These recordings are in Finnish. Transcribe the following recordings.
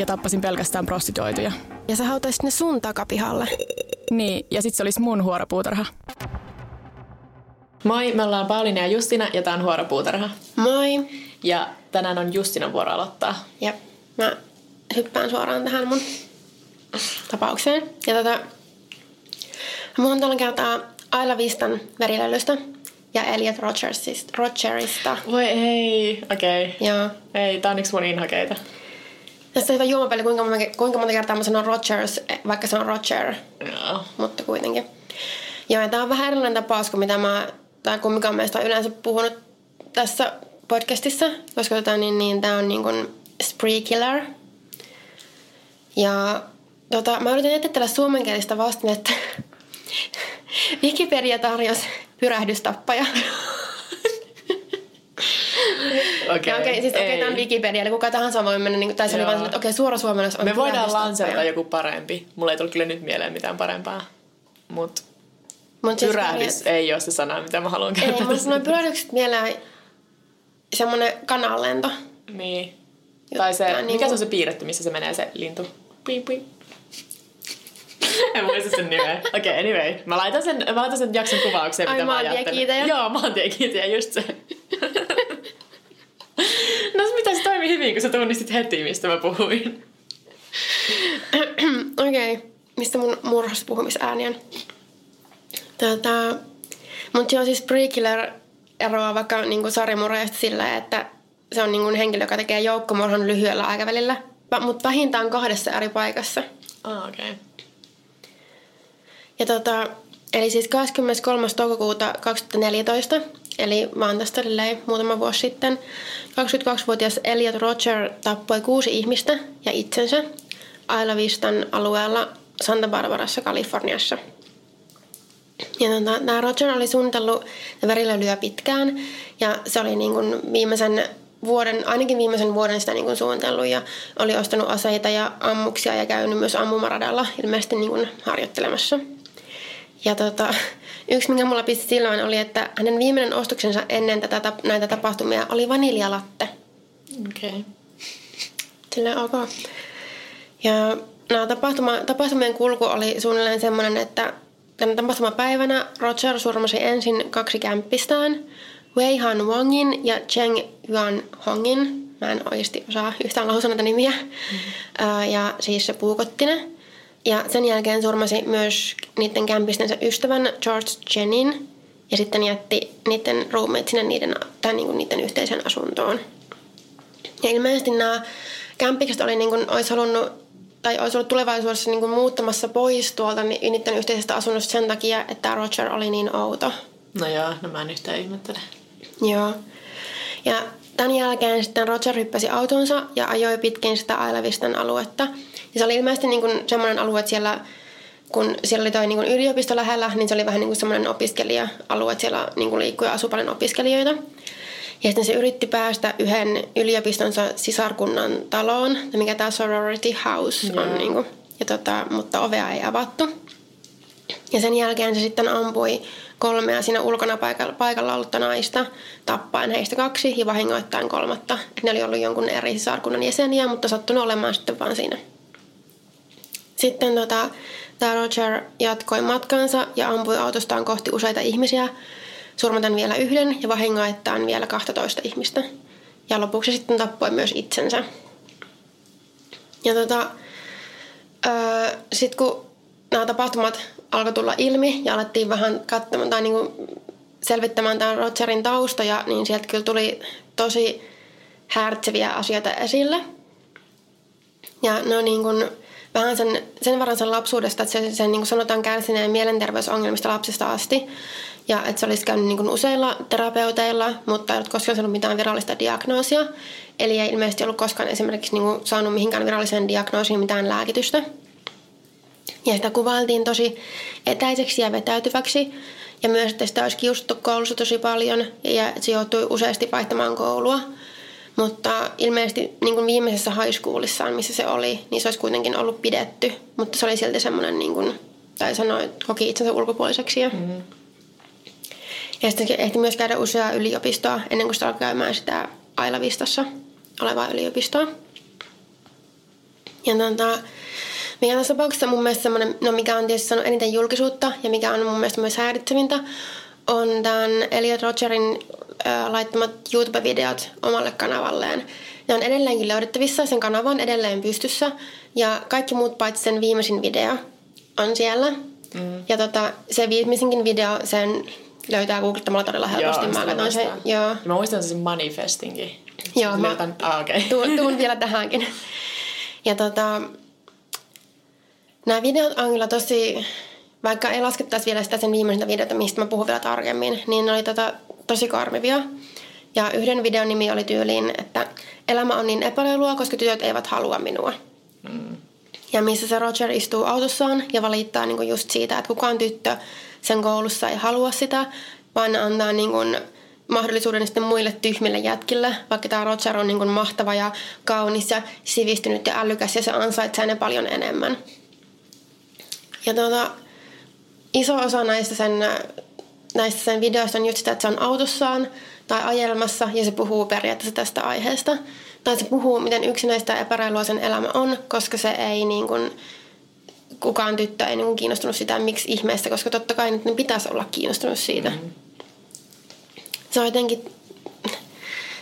ja tappasin pelkästään prostituoituja. Ja sä hautaisit ne sun takapihalle. Niin, ja sit se olisi mun huoropuutarha. Moi, me ollaan Pauliina ja Justina ja tää on Huoropuutarha. Moi. Ja tänään on Justinan vuoro aloittaa. Ja mä hyppään suoraan tähän mun tapaukseen. Ja tota, mä puhun tällä kertaa Aila Vistan verilölystä ja Elliot Rogersista. Rogerista. Voi ei, okei. Okay. Joo. Ei, tää on yksi mun inhakeita. Tässä on hyvä juomapeli, kuinka monta, kuinka monta kertaa mä sanon Rogers, vaikka se on Roger, Joo. mutta kuitenkin. Joo, ja tää on vähän erilainen tapaus kuin mitä mä, tai kuin mikä on meistä yleensä puhunut tässä podcastissa, koska tota, niin, niin, tää on niin kuin spree killer. Ja tota, mä yritän etsiä tällä suomenkielistä vastinetta. Wikipedia tarjosi pyrähdystappaja. Okei. Ja okei, siis okei, Ei. tämä on Wikipedia, eli kuka tahansa voi mennä, niin, tai se oli vaan että okei, suora suomennos on Me voidaan lanserata joku parempi. Mulla ei tullut kyllä nyt mieleen mitään parempaa. Mut Mut siis pyrähdys ei ole se sana, mitä mä haluan Ei, käyttää. mutta noin pyörähdykset mieleen semmonen kananlento. Niin. Tai se, Jotain mikä niinku- se on se piirretty, missä se menee se lintu? Pui, pui. en muista sen nimeä. Okei, okay, anyway. Mä laitan sen, mä laitan sen jakson kuvaukseen, Ai, mitä mä ajattelin. maantiekiitäjä? Joo, maantiekiitäjä, just se. no mitä se toimi hyvin, kun sä tunnistit heti, mistä mä puhuin. Okei, okay. mistä mun murhasta puhumisääni on? Tota, mutta joo, siis Pre-Killer eroaa vaikka niinku sarjamurheesta sillä, että se on niinku henkilö, joka tekee joukkomurhan lyhyellä aikavälillä, mutta vähintään kahdessa eri paikassa. Ah, okei. Okay. Ja tota, eli siis 23. toukokuuta 2014, eli tälleen muutama vuosi sitten, 22-vuotias Elliot Roger tappoi kuusi ihmistä ja itsensä Isla Vistan alueella Santa Barbarassa, Kaliforniassa. Ja tota, tämä Roger oli suunnitellut verilölyä pitkään ja se oli niin kuin viimeisen vuoden, ainakin viimeisen vuoden sitä niin kuin suunnitellut ja oli ostanut aseita ja ammuksia ja käynyt myös ammumaradalla ilmeisesti niin kuin harjoittelemassa. Ja tota, yksi, mikä mulla pisti silloin, oli, että hänen viimeinen ostoksensa ennen tätä, näitä tapahtumia oli vaniljalatte. Okei. Okay. Silleen ok. Ja nämä tapahtuma, tapahtumien kulku oli suunnilleen semmoinen, että tänä tapahtumapäivänä Roger surmasi ensin kaksi kämppistään, Wei Han Wongin ja Cheng Yuan Hongin. Mä en oikeasti osaa yhtään lausua näitä nimiä. Mm-hmm. Ja siis se puukotti ne. Ja sen jälkeen surmasi myös niiden kämpistensä ystävän George Jenin ja sitten jätti niiden ruumiit sinne niiden, tai niin kuin niiden yhteiseen asuntoon. Ja ilmeisesti nämä kämpikset oli niin kuin, olisi halunnut tai olisi ollut tulevaisuudessa niin kuin muuttamassa pois tuolta ni- niiden yhteisestä asunnosta sen takia, että Roger oli niin outo. No joo, no mä en yhtään ihmettele. Joo. Ja tämän jälkeen sitten Roger hyppäsi autonsa ja ajoi pitkin sitä Ailevistan aluetta. Ja se oli ilmeisesti niin kuin semmoinen alue, että siellä, kun siellä oli toi niin kuin yliopisto lähellä, niin se oli vähän niin kuin semmoinen opiskelija-alue, että siellä niin kuin liikkui ja asui paljon opiskelijoita. Ja sitten se yritti päästä yhden yliopistonsa sisarkunnan taloon, mikä tämä sorority house on. Niin kuin, ja tota, mutta ovea ei avattu. Ja sen jälkeen se sitten ampui kolmea siinä ulkona paikalla, paikalla ollutta naista, tappaen heistä kaksi ja vahingoittain kolmatta. Et ne oli ollut jonkun eri sisarkunnan jäseniä, mutta sattunut olemaan sitten vaan siinä. Sitten tota, tämä Roger jatkoi matkansa ja ampui autostaan kohti useita ihmisiä, surmaten vielä yhden ja vahingoittain vielä 12 ihmistä. Ja lopuksi sitten tappoi myös itsensä. Ja tota, öö, sitten kun nämä tapahtumat alkoi tulla ilmi ja alettiin vähän katsomaan tai niinku selvittämään tämän Rogerin taustoja, niin sieltä kyllä tuli tosi häiritseviä asioita esille. Ja ne on niin kuin vähän sen, sen verran sen lapsuudesta, että se, sen niin kuin sanotaan kärsineen mielenterveysongelmista lapsesta asti. Ja että se olisi käynyt niin kuin useilla terapeuteilla, mutta ei ollut koskaan saanut mitään virallista diagnoosia. Eli ei ilmeisesti ollut koskaan esimerkiksi niin kuin saanut mihinkään viralliseen diagnoosiin mitään lääkitystä. Ja sitä kuvailtiin tosi etäiseksi ja vetäytyväksi. Ja myös, että sitä olisi kiusattu koulussa tosi paljon ja se joutui useasti vaihtamaan koulua. Mutta ilmeisesti niin kuin viimeisessä high schoolissaan, missä se oli, niin se olisi kuitenkin ollut pidetty. Mutta se oli silti semmoinen, niin kuin, tai sanoi, että koki itsensä ulkopuoliseksi. Mm-hmm. Ja sitten ehti myös käydä useaa yliopistoa ennen kuin sitä alkoi käymään sitä Ailavistossa olevaa yliopistoa. Ja tota, mikä tässä tapauksessa mun mielestä semmoinen, no mikä on tietysti saanut eniten julkisuutta ja mikä on mun mielestä myös häiritsevintä, on tämän Elliot Rogerin äh, laittamat YouTube-videot omalle kanavalleen. Ne on edelleenkin löydettävissä, sen kanava on edelleen pystyssä ja kaikki muut paitsi sen viimeisin video on siellä. Mm. Ja tota, se viimeisinkin video, sen löytää googlettamalla todella helposti. Joo, mä katsoin sen, joo. Mä muistan sen manifestinkin. Joo, mä Löytän, ah, okay. tuun, tuun vielä tähänkin. Ja tota, nämä videot on kyllä tosi, vaikka ei laskettaisi vielä sitä sen viimeisintä videota, mistä mä puhun vielä tarkemmin, niin ne oli tota, tosi karmivia. Ja yhden videon nimi oli tyyliin, että elämä on niin epäreilua, koska tytöt eivät halua minua. Mm. Ja missä se Roger istuu autossaan ja valittaa niin just siitä, että kukaan tyttö sen koulussa ei halua sitä, vaan antaa niin kuin mahdollisuuden sitten muille tyhmille jätkille, vaikka tämä Roger on niin kuin mahtava ja kaunis ja sivistynyt ja älykäs ja se ansaitsee ne paljon enemmän. Ja tuota, iso osa näistä sen, näistä sen videoista on just sitä, että se on autossaan tai ajelmassa ja se puhuu periaatteessa tästä aiheesta. Tai se puhuu, miten yksinäistä ja epäreilua sen elämä on, koska se ei niin kuin, kukaan tyttö ei niin kuin kiinnostunut sitä, miksi ihmeestä, koska totta kai nyt ne pitäisi olla kiinnostunut siitä. Mm-hmm. Se on jotenkin,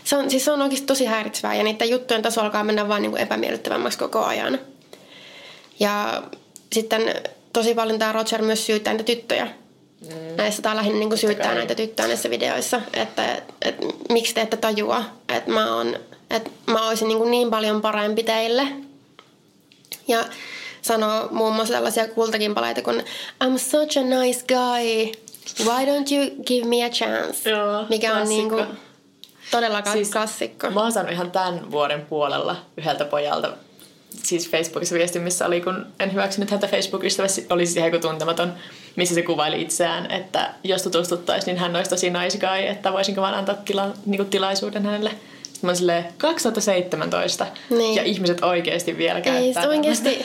se on, siis se on oikeasti tosi häiritsevää ja niiden juttujen taso alkaa mennä vaan niin kuin epämiellyttävämmäksi koko ajan. Ja sitten tosi paljon tämä Roger myös syyttää niitä tyttöjä. Mm. Näissä tai lähinnä niin syyttää näitä tyttöjä näissä videoissa, että et, et, miksi te ette tajua, että mä, on, että mä olisin niin, niin paljon parempi teille. Ja sanoo muun muassa tällaisia kultakimpaleita kuin I'm such a nice guy, why don't you give me a chance? Joo, Mikä on niin kuin, todella siis, klassikko. Mä oon saanut ihan tämän vuoden puolella yhdeltä pojalta siis Facebookissa viesti, missä oli, kun en hyväksynyt häntä Facebook-ystävässä, oli siis ihan tuntematon, missä se kuvaili itseään, että jos tutustuttaisiin, niin hän olisi tosi guy, että voisinko vaan antaa tila, niin kuin tilaisuuden hänelle. Sitten mä silleen, 2017 niin. ja ihmiset oikeasti vielä käyttää. Ei, se oikeasti,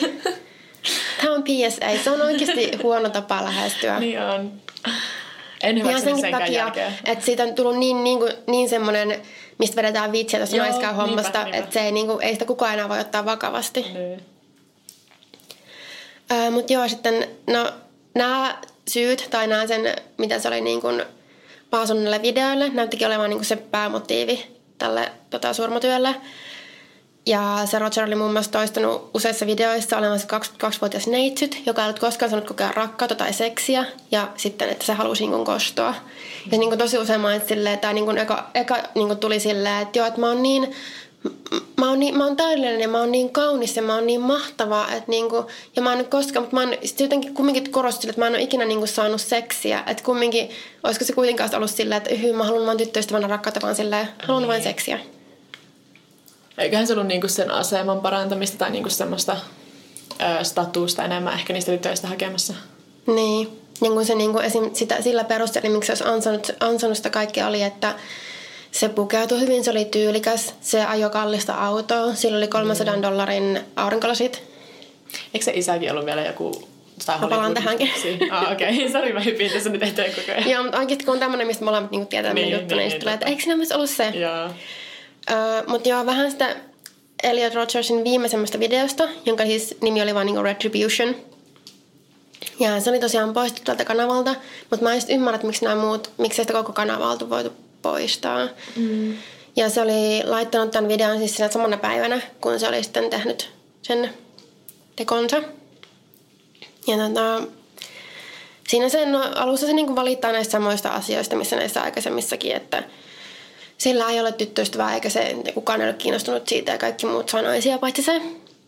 tämä on PSA, se on oikeasti huono tapa lähestyä. niin on. En hyväksynyt sen takia, jälkeen. että siitä on tullut niin, niin, kuin, niin semmoinen mistä vedetään vitsiä tuosta naiskaan hommasta, että se ei, niinku, ei sitä kukaan enää voi ottaa vakavasti. Niin. Öö, Mutta joo, sitten no, nämä syyt tai nämä sen, mitä se oli niin kuin Paason videoille, näyttikin olevan niin kuin se päämotiivi tälle tota, surmatyölle. Ja se Roger oli muun muassa toistanut useissa videoissa olemassa 22-vuotias neitsyt, joka ei ollut koskaan saanut kokea rakkautta tai seksiä. Ja sitten, että se halusi niin kostoa. Ja niin kuin tosi usein mainitsi silleen, tai niin kuin eka, eka niin kuin tuli silleen, että joo, että mä oon niin mä oon, niin, mä oon täydellinen ja mä oon niin kaunis ja mä oon niin mahtava. Että niinku, ja mä oon nyt koskaan, mutta mä oon jotenkin kumminkin korostin, että mä en ole ikinä niinku saanut seksiä. Että kumminkin, olisiko se kuitenkaan ollut silleen, että hyy, mä haluan vaan tyttöystävänä rakkautta, vaan silleen, haluan niin. vain seksiä. Eiköhän se ollut niinku sen aseman parantamista tai niinku semmoista ö, statusta enemmän ehkä niistä tytöistä hakemassa. Niin. Niin kuin se niinku esim. Sitä, sillä perusteella, miksi se olisi ansannut, ansannut sitä kaikkea oli, että se pukeutui hyvin, se oli tyylikäs, se ajoi kallista autoa, sillä oli 300 mm. dollarin aurinkolasit. Eikö se isäkin ollut vielä joku mä palaan tähänkin. Ah, okei. Okay. Sori, mä hypin tässä nyt eteen koko ajan. Joo, mutta oikeasti kun on tämmöinen, mistä molemmat niinku tietää niin, juttu, niin, niin, niin tulee, että eikö siinä myös ollut se? Joo. Uh, mutta joo, vähän sitä Elliot Rogersin viimeisemmästä videosta, jonka siis nimi oli vain niinku Retribution. Ja se oli tosiaan poistettu tältä kanavalta, mutta mä en ymmärrä, että miksi nämä muut, miksi sitä koko kanavaa oltu voitu poistaa. Mm. Ja se oli laittanut tämän videon siis sinä samana päivänä, kun se oli sitten tehnyt sen tekonsa. Ja tota, siinä sen no, alussa se niinku valittaa näistä samoista asioista, missä näissä aikaisemmissakin, että sillä ei ole tyttöystävää eikä se kukaan ei ole kiinnostunut siitä ja kaikki muut saa naisia paitsi se.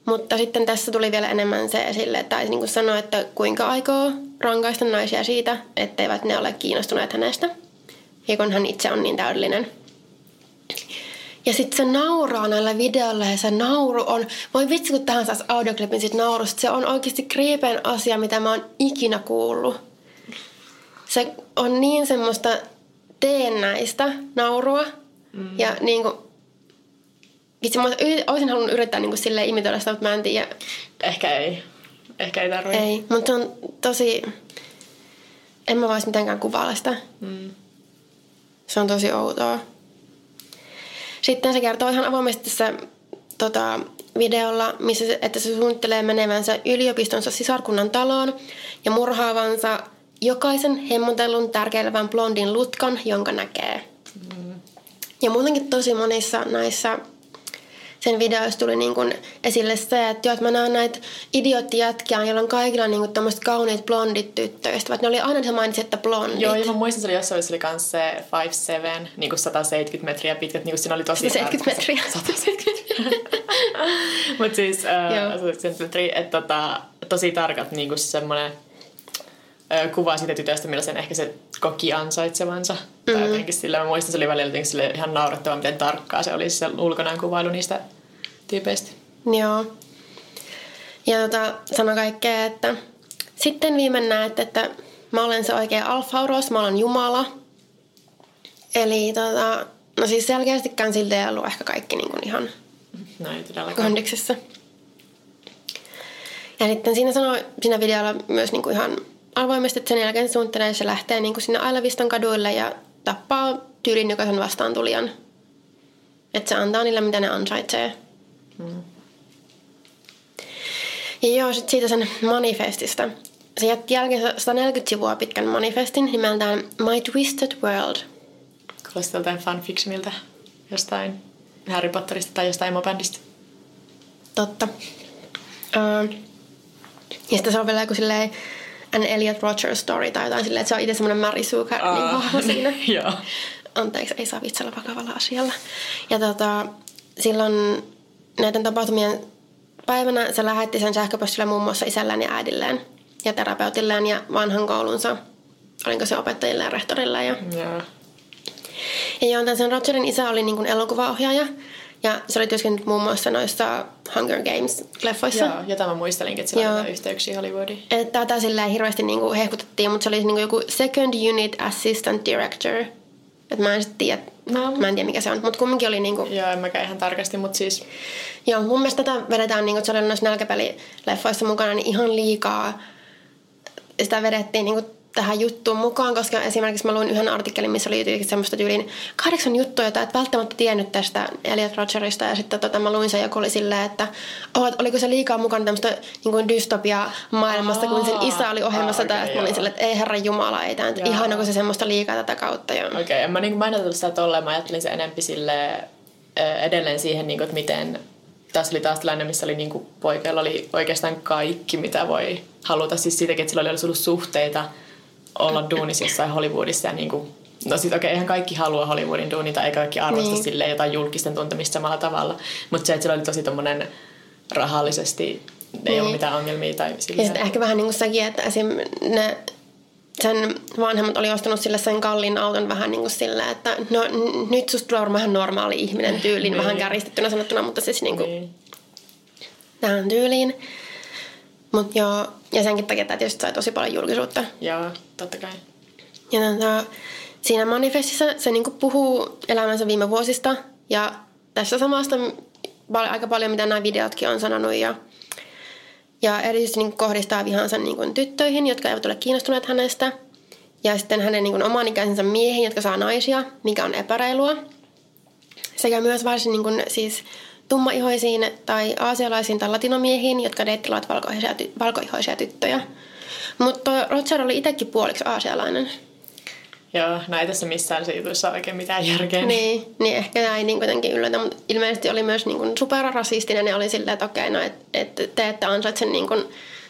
Mutta sitten tässä tuli vielä enemmän se esille, taisi niin sanoa, että kuinka aikoo rankaista naisia siitä, etteivät ne ole kiinnostuneet hänestä. Ja kun hän itse on niin täydellinen. Ja sitten se nauraa näillä videoilla ja se nauru on, voi vitsi kun tähän saisi audioklipin sit naurusta, se on oikeasti kriipeen asia, mitä mä oon ikinä kuullut. Se on niin semmoista teennäistä naurua mm. ja niin kuin, vitsi mä olisin halunnut yrittää niin kuin silleen imitoida sitä, mutta mä en tiedä. Ehkä ei. Ehkä ei tarvitse. Ei, mutta on tosi, en mä vois mitenkään kuvailla sitä. Mm. Se on tosi outoa. Sitten se kertoo ihan avoimesti tässä tota, videolla, missä se, että se suunnittelee menevänsä yliopistonsa sisarkunnan taloon ja murhaavansa jokaisen hemmotellun tärkeilevän blondin lutkan, jonka näkee. Ja muutenkin tosi monissa näissä sen videoissa tuli niin kuin esille se, että, jo, että mä näen näitä idioottijätkiä, joilla on kaikilla niin tämmöiset kauniit blondit tyttöystävät. Ne oli aina se mainitsi, että blondit. Joo, ja mä muistin, se oli jossain se oli kans se 5'7, niin kuin 170 metriä pitkät, niin kuin siinä oli tosi... 170 metriä. 170 metriä. Mutta siis uh, 170 metriä, että tota, tosi tarkat niin kuin semmoinen kuva siitä tytöstä, millaisen ehkä se koki ansaitsevansa. Mm-hmm. Tai jotenkin sillä, mä muistan, se oli välillä sille ihan naurettava, miten tarkkaa se oli se ulkonäön kuvailu niistä tyypeistä. Joo. Ja tota, sano kaikkea, että sitten viime näet, että mä olen se oikea alfauros, mä olen Jumala. Eli tota, no siis selkeästikään siltä ei ollut ehkä kaikki niin kuin ihan no, ei todellakaan. kondiksessa. Ja sitten siinä sanoi siinä videolla myös niin kuin ihan avoimesti, että sen jälkeen suunnittelee, se lähtee niin kuin sinne Ailaviston kaduille ja tappaa tyylin jokaisen vastaan tulijan. Että se antaa niille, mitä ne ansaitsee. Mm. Ja joo, sit siitä sen manifestista. Se jätti jälkeen 140 sivua pitkän manifestin nimeltään My Twisted World. Kuulostaa jotain fanfictionilta jostain Harry Potterista tai jostain emobändistä. Totta. Uh, ja sitten se on vielä joku silleen An Elliot Roger story tai jotain silleen, että se on itse semmoinen Mary Sue uh, niin siinä. Joo. Anteeksi, ei saa vitsellä vakavalla asialla. Ja tota, silloin näiden tapahtumien päivänä se lähetti sen sähköpostille muun muassa isällään ja äidilleen ja terapeutilleen ja vanhan koulunsa. Olinko se opettajille ja rehtorille. Ja, yeah. ja joo, sen Rogerin isä oli niin kuin elokuvaohjaaja ja se oli työskennellyt muun muassa noissa Hunger Games-leffoissa. Joo, jota mä muistelinkin, että sillä oli yhteyksiä Hollywoodiin. Että tätä silleen hirveästi niinku hehkutettiin, mutta se oli niinku joku Second Unit Assistant Director. Että mä en sitten tiedä, no. mä en tiedä mikä se on, mutta kumminkin oli niinku... Joo, en mäkään ihan tarkasti, mutta siis... Joo, mun mielestä tätä vedetään niinku, että se oli noissa nälkäpelileffoissa mukana, niin ihan liikaa sitä vedettiin niinku tähän juttuun mukaan, koska esimerkiksi mä luin yhden artikkelin, missä oli semmoista tyyliin kahdeksan juttua, jota et välttämättä tiennyt tästä Elliot Rogerista. Ja sitten tota, mä luin sen joku oli silleen, että oh, oliko se liikaa mukana tämmöistä niin dystopia maailmasta, kun sen isä oli ohjelmassa ah, okay, ja mä olin silleen, että ei herra jumala, ei tämä ihan se semmoista liikaa tätä kautta. Okei, okay, mä, niin, mä en ajatellut sitä tolleen, mä ajattelin se enempi sille edelleen siihen, niin kuin, että miten tässä oli taas tilanne, missä oli niin kuin, poikeilla oli oikeastaan kaikki, mitä voi haluta. Siis siitäkin, että sillä oli ollut suhteita olla duunissa jossain Hollywoodissa ja niin kuin, no sit okei, okay, eihän kaikki halua Hollywoodin duunita eikä kaikki arvosta niin. silleen jotain julkisten tuntemista samalla tavalla. Mutta se, että sillä oli tosi tommonen rahallisesti ei niin. ole mitään ongelmia tai silleen. Ja sitten ehkä vähän niin kuin sekin, että esim. ne sen vanhemmat oli ostanut sille sen kalliin auton vähän niin kuin silleen, että no nyt susta tulee vähän normaali ihminen tyyliin, niin. vähän kärjistettynä sanottuna, mutta siis niin kuin niin. tähän tyyliin. Mut joo, ja senkin takia tämä tietysti sai tosi paljon julkisuutta. Joo, totta kai. Ja tota, siinä manifestissa se niinku puhuu elämänsä viime vuosista ja tässä samasta aika paljon, mitä nämä videotkin on sanonut. Ja, ja erityisesti niinku kohdistaa vihansa niinku tyttöihin, jotka eivät ole kiinnostuneet hänestä. Ja sitten hänen niinku oman ikäisensä miehiin, jotka saa naisia, mikä on epäreilua. Sekä myös varsin niinku, siis tummaihoisiin tai aasialaisiin tai latinomiehiin, jotka deittilaat valkoihoisia, ty- valkoihoisia tyttöjä. Mutta Roger oli itsekin puoliksi aasialainen. Joo, näitä se missään se jutuissa oikein mitään järkeä. Niin, niin ehkä näin niin kuitenkin yllätä, mutta ilmeisesti oli myös niin kuin superrasistinen ja oli silleen, että okei, no, että et, te ette ansaitse niin kuin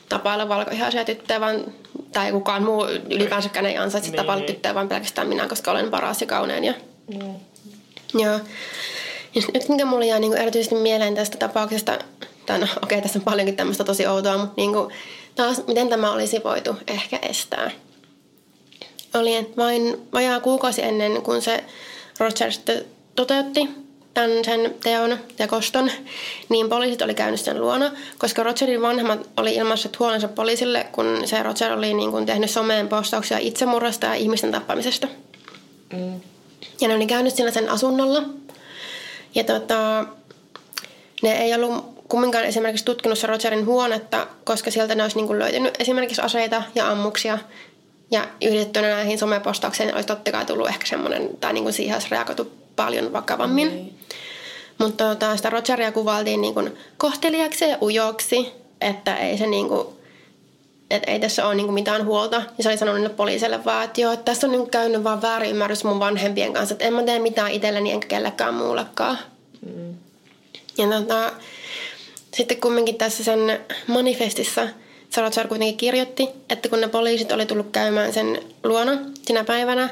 tapailla valkoihaisia tyttöjä, vaan, tai kukaan muu ylipäänsäkään ei ansaitse niin. tapailla tyttöjä, vaan pelkästään minä, koska olen paras ja kaunein. Ja, mm. Joo. Ja nyt mikä mulle jää niin kuin erityisesti mieleen tästä tapauksesta, tai no okei, okay, tässä on paljonkin tämmöistä tosi outoa, mutta niin kuin, taas miten tämä olisi voitu ehkä estää. Oli, että vain vajaa kuukausi ennen kuin se Roger toteutti tämän sen teon ja koston, niin poliisit oli käynyt sen luona, koska Rogerin vanhemmat oli ilmaisseet huolensa poliisille, kun se Roger oli niin kuin tehnyt someen postauksia itsemurrasta ja ihmisten tappamisesta. Mm. Ja ne oli käynyt siinä sen asunnolla. Ja tota, ne ei ollut kumminkaan esimerkiksi tutkinut Rogerin huonetta, koska sieltä ne olisi niin kuin löytynyt esimerkiksi aseita ja ammuksia. Ja yhdistettynä näihin somepostaukseen olisi totta kai tullut ehkä semmoinen, tai niin kuin siihen olisi reagoitu paljon vakavammin. Mm. Mutta tota, sitä Rogeria kuvailtiin niin kuin kohteliaksi ja ujoksi, että ei se niin kuin, että ei tässä ole niin kuin mitään huolta. Ja se oli sanonut niille poliisille vaan, että joo, että tässä on niin käynyt vaan väärinymmärrys mun vanhempien kanssa, että en mä tee mitään itselleni enkä kellekään muullekaan. Mm. Ja tota, sitten kumminkin tässä sen manifestissa Salazar kuitenkin kirjoitti, että kun ne poliisit oli tullut käymään sen luona sinä päivänä,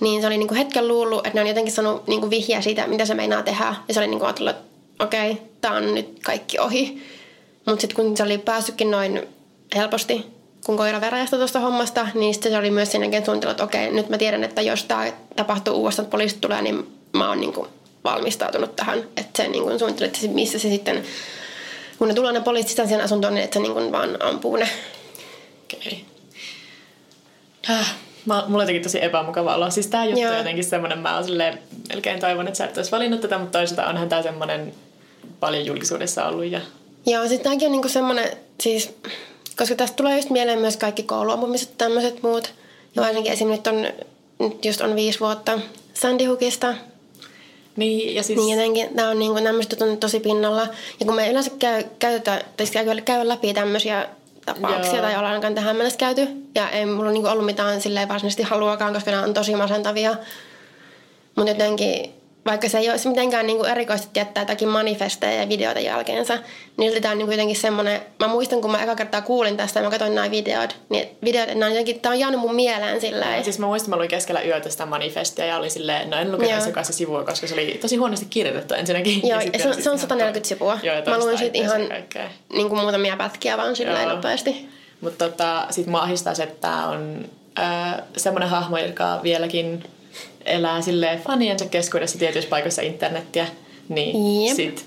niin se oli niinku hetken luullut, että ne on jotenkin sanonut niinku vihjeä siitä, mitä se meinaa tehdä. Ja se oli niinku ajatellut, että okei, okay, tämä on nyt kaikki ohi. Mutta sitten kun se oli päässytkin noin helposti, kun koira veräjästä tuosta hommasta, niin sitten se oli myös sen jälkeen suunnitellut, että okei, nyt mä tiedän, että jos tämä tapahtuu uudestaan, että poliisit tulee, niin mä oon niinku valmistautunut tähän. Että se niinku suunnitteli, että missä se sitten, kun ne tulee ne poliisit sen asuntoon, niin että se niinku vaan ampuu ne. Okei. Okay. Äh mä, mulla jotenkin tosi epämukava olla. Siis tää juttu on jotenkin semmonen, mä oon silleen, melkein toivon, että sä et olisi valinnut tätä, mutta toisaalta onhan tää semmonen paljon julkisuudessa ollut. Ja... Joo, siis tääkin on niinku semmonen, siis, koska tästä tulee just mieleen myös kaikki kouluampumiset tämmöiset muut. Ja varsinkin esim. nyt on, nyt just on viisi vuotta Sandy Hookista. Niin, ja siis... Niin jotenkin tää on niinku, tämmöiset on tosi pinnalla. Ja kun me yleensä käy, käytetään, tai siis käy, käy läpi tämmöisiä tapauksia Joo. tai ollaan ainakaan tähän mennessä käyty. Ja ei mulla niinku ollut mitään silleen varsinaisesti haluakaan, koska nämä on tosi masentavia. Mutta jotenkin vaikka se ei olisi mitenkään niin kuin erikoisesti jättää jotakin manifesteja ja videoita jälkeensä, niin tämä on niin kuin jotenkin semmoinen, mä muistan kun mä eka kertaa kuulin tästä ja mä katsoin nämä videot, niin videot, että on jotenkin, tämä on jäänyt mun mieleen sillä ja, Siis mä muistan, mä luin keskellä yötä sitä manifestia ja oli silleen, no en lukenut sen kanssa sivua, koska se oli tosi huonosti kirjoitettu ensinnäkin. Joo, ja, se, se on 140 sivua. Joo, mä luin siitä ihan niin kuin muutamia pätkiä vaan silleen nopeasti. Mutta tota, sit mä ahistaisi, että tämä on äh, semmoinen hahmo, joka vieläkin elää sille faniensa keskuudessa tietyissä paikoissa internettiä, niin Jep. sit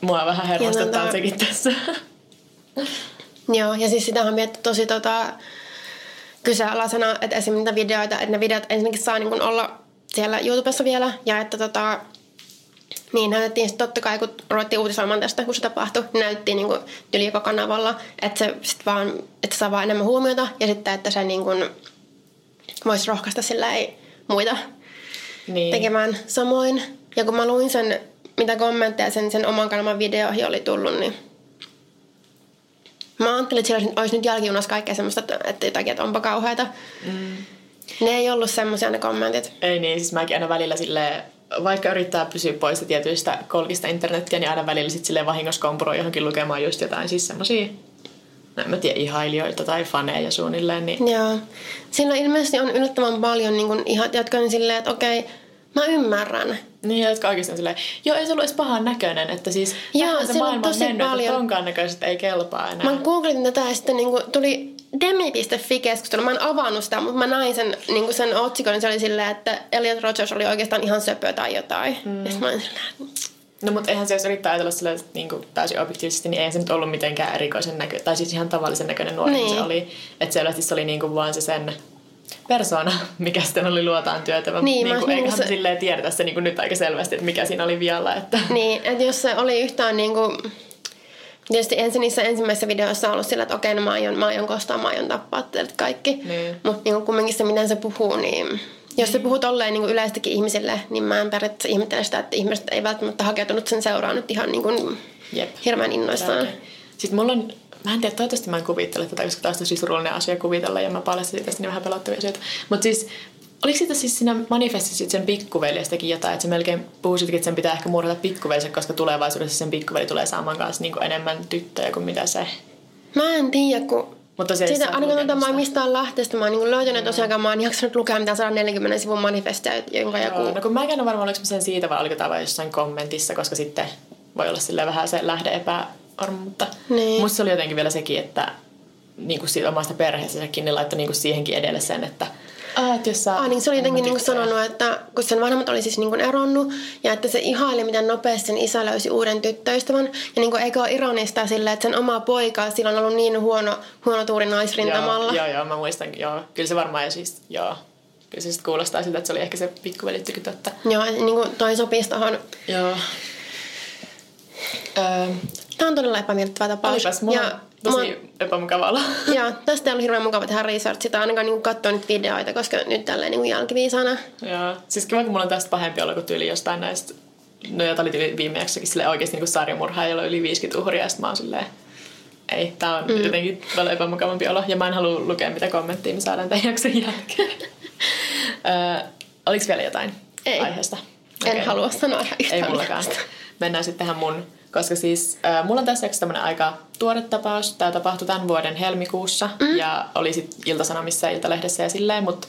mua vähän hermostuttaa tota... sekin tässä. Joo, ja siis sitä on mietitty tosi tota, kyseenalaisena, että esimerkiksi niitä videoita, että ne videot ensinnäkin saa niin olla siellä YouTubessa vielä, ja että tota, niin näytettiin sitten totta kai, kun ruvettiin uutisoimaan tästä, kun se tapahtui, niin näytettiin niin yli joka kanavalla, että se sit vaan, että saa vaan enemmän huomiota, ja sitten, että se niin kuin, voisi rohkaista sillä ei muita niin. tekemään samoin. Ja kun mä luin sen, mitä kommentteja sen, sen oman kanavan videoihin oli tullut, niin mä ajattelin, että siellä olisi nyt jälkijunassa kaikkea semmoista, että, että jotakin, että onpa kauheata. Mm. Ne ei ollut semmoisia ne kommentit. Ei niin, siis mäkin aina välillä sille vaikka yrittää pysyä pois tietyistä kolkista internettiä, niin aina välillä sitten vahingossa kompuroi johonkin lukemaan just jotain siis semmosia en mä tiedä, ihailijoita tai faneja suunnilleen. Niin... Joo. Siinä ilmeisesti on yllättävän paljon niin ihan, jotka on silleen, että okei, mä ymmärrän. Niin, jotka oikeasti on silleen, joo, ei se ollut edes pahan näköinen, että siis joo, se maailma on mennyt, paljon. että tonkaan näköiset ei kelpaa enää. Mä googletin tätä ja sitten niin kuin, tuli Demi.fi-keskustelu. Mä en avannut sitä, mutta mä näin sen, niin sen otsikon, niin se oli silleen, että Elliot Rogers oli oikeastaan ihan söpö tai jotain. Mm. Ja sitten mä olin silleen, No mutta eihän se, jos yrittää ajatella sille niin kuin täysin objektiivisesti, niin ei se nyt ollut mitenkään erikoisen näkö, tai siis ihan tavallisen näköinen nuori niin. se oli. Että selvästi se oli niin kuin vaan se sen persona, mikä sitten oli luotaan työtä. Niin, niin kuin, eiköhän se... silleen tiedetä se niin kuin nyt aika selvästi, että mikä siinä oli vialla. Että... Niin, että jos se oli yhtään niin kuin, Tietysti ensin niissä ensimmäisissä videoissa on ollut sillä, että okei, no mä aion, mä aion kostaa, mä aion tappaa teidät kaikki. Niin. Mutta niin kumminkin se, miten se puhuu, niin jos se puhuu tolleen niin yleistäkin ihmisille, niin mä en periaatteessa ihmettele sitä, että ihmiset ei välttämättä hakeutunut sen seuraan nyt ihan niin kuin Jep. hirveän innoissaan. Sitten mulla on, mä en tiedä, toivottavasti mä en kuvittele tätä, koska taas on siis surullinen asia kuvitella ja mä paljastin tästä niin vähän pelottavia asioita. Mutta siis Oliko siitä siis siinä manifestissa sen pikkuveljestäkin jotain, että se melkein puhuisitkin, että sen pitää ehkä murhata pikkuvelinsä, koska tulevaisuudessa sen pikkuveli tulee saamaan kanssa niin enemmän tyttöjä kuin mitä se... Mä en tiedä, kun mutta se Siitä ainakaan tuota, mä mistään lähteestä mä oon niin löytänyt tosiaankaan, mä oon jaksanut lukea mitään 140 sivun manifestia, jonka joku... No kun mä en ole varma, oliko sen siitä vai oliko tämä vain jossain kommentissa, koska sitten voi olla sille vähän se lähde epä, varma, mutta Niin. musta se oli jotenkin vielä sekin, että niin kuin siitä omasta perheestäkin, niin laittoi niin kuin siihenkin edelle sen, että Että jos sä, Ah, niin se oli jotenkin niin sanonut, että kun sen vanhemmat oli siis niin eronnut ja että se ihaili, miten nopeasti sen isä löysi uuden tyttöystävän. Ja niin kuin, eikö ole ironista silleen, että sen oma poika sillä on ollut niin huono, huono tuuri naisrintamalla. Joo, joo, joo, mä muistan, joo. Kyllä se varmaan, ja siis, joo. Kyllä se sitten kuulostaa siltä, että se oli ehkä se pikkuvelitykin totta. Joo, niin kuin toi sopisi tohon. Joo. Öö, Tämä on todella epämiellyttävä tapaus. olipas, mulla ja on tosi mua- epämukava olla. Joo, tästä ei ollut hirveän mukava tehdä researchia tai ainakaan niin katsoa nyt videoita, koska nyt tälleen niin jälkiviisana. Joo. Siis kiva, kun mulla on tästä pahempi olla kuin tyyli jostain näistä, no jota oli tyyli viime jaksokin silleen oikeasti niin sarjamurhaa, jolla on yli 50 uhria, ja sit mä oon silleen, ei, tää on mm. jotenkin paljon epämukavampi olo, ja mä en halua lukea mitä kommenttia me saadaan tämän jakson jälkeen. Öö, Oliko vielä jotain Ei. aiheesta? En Okei. halua sanoa yhtään Ei mullakaan. Mennään sitten tähän mun, koska siis äh, mulla on tässä tämmönen aika tuore tapaus. Tämä tapahtui tämän vuoden helmikuussa mm. ja oli sitten Iltasanomissa ja Iltalehdessä ja silleen, mutta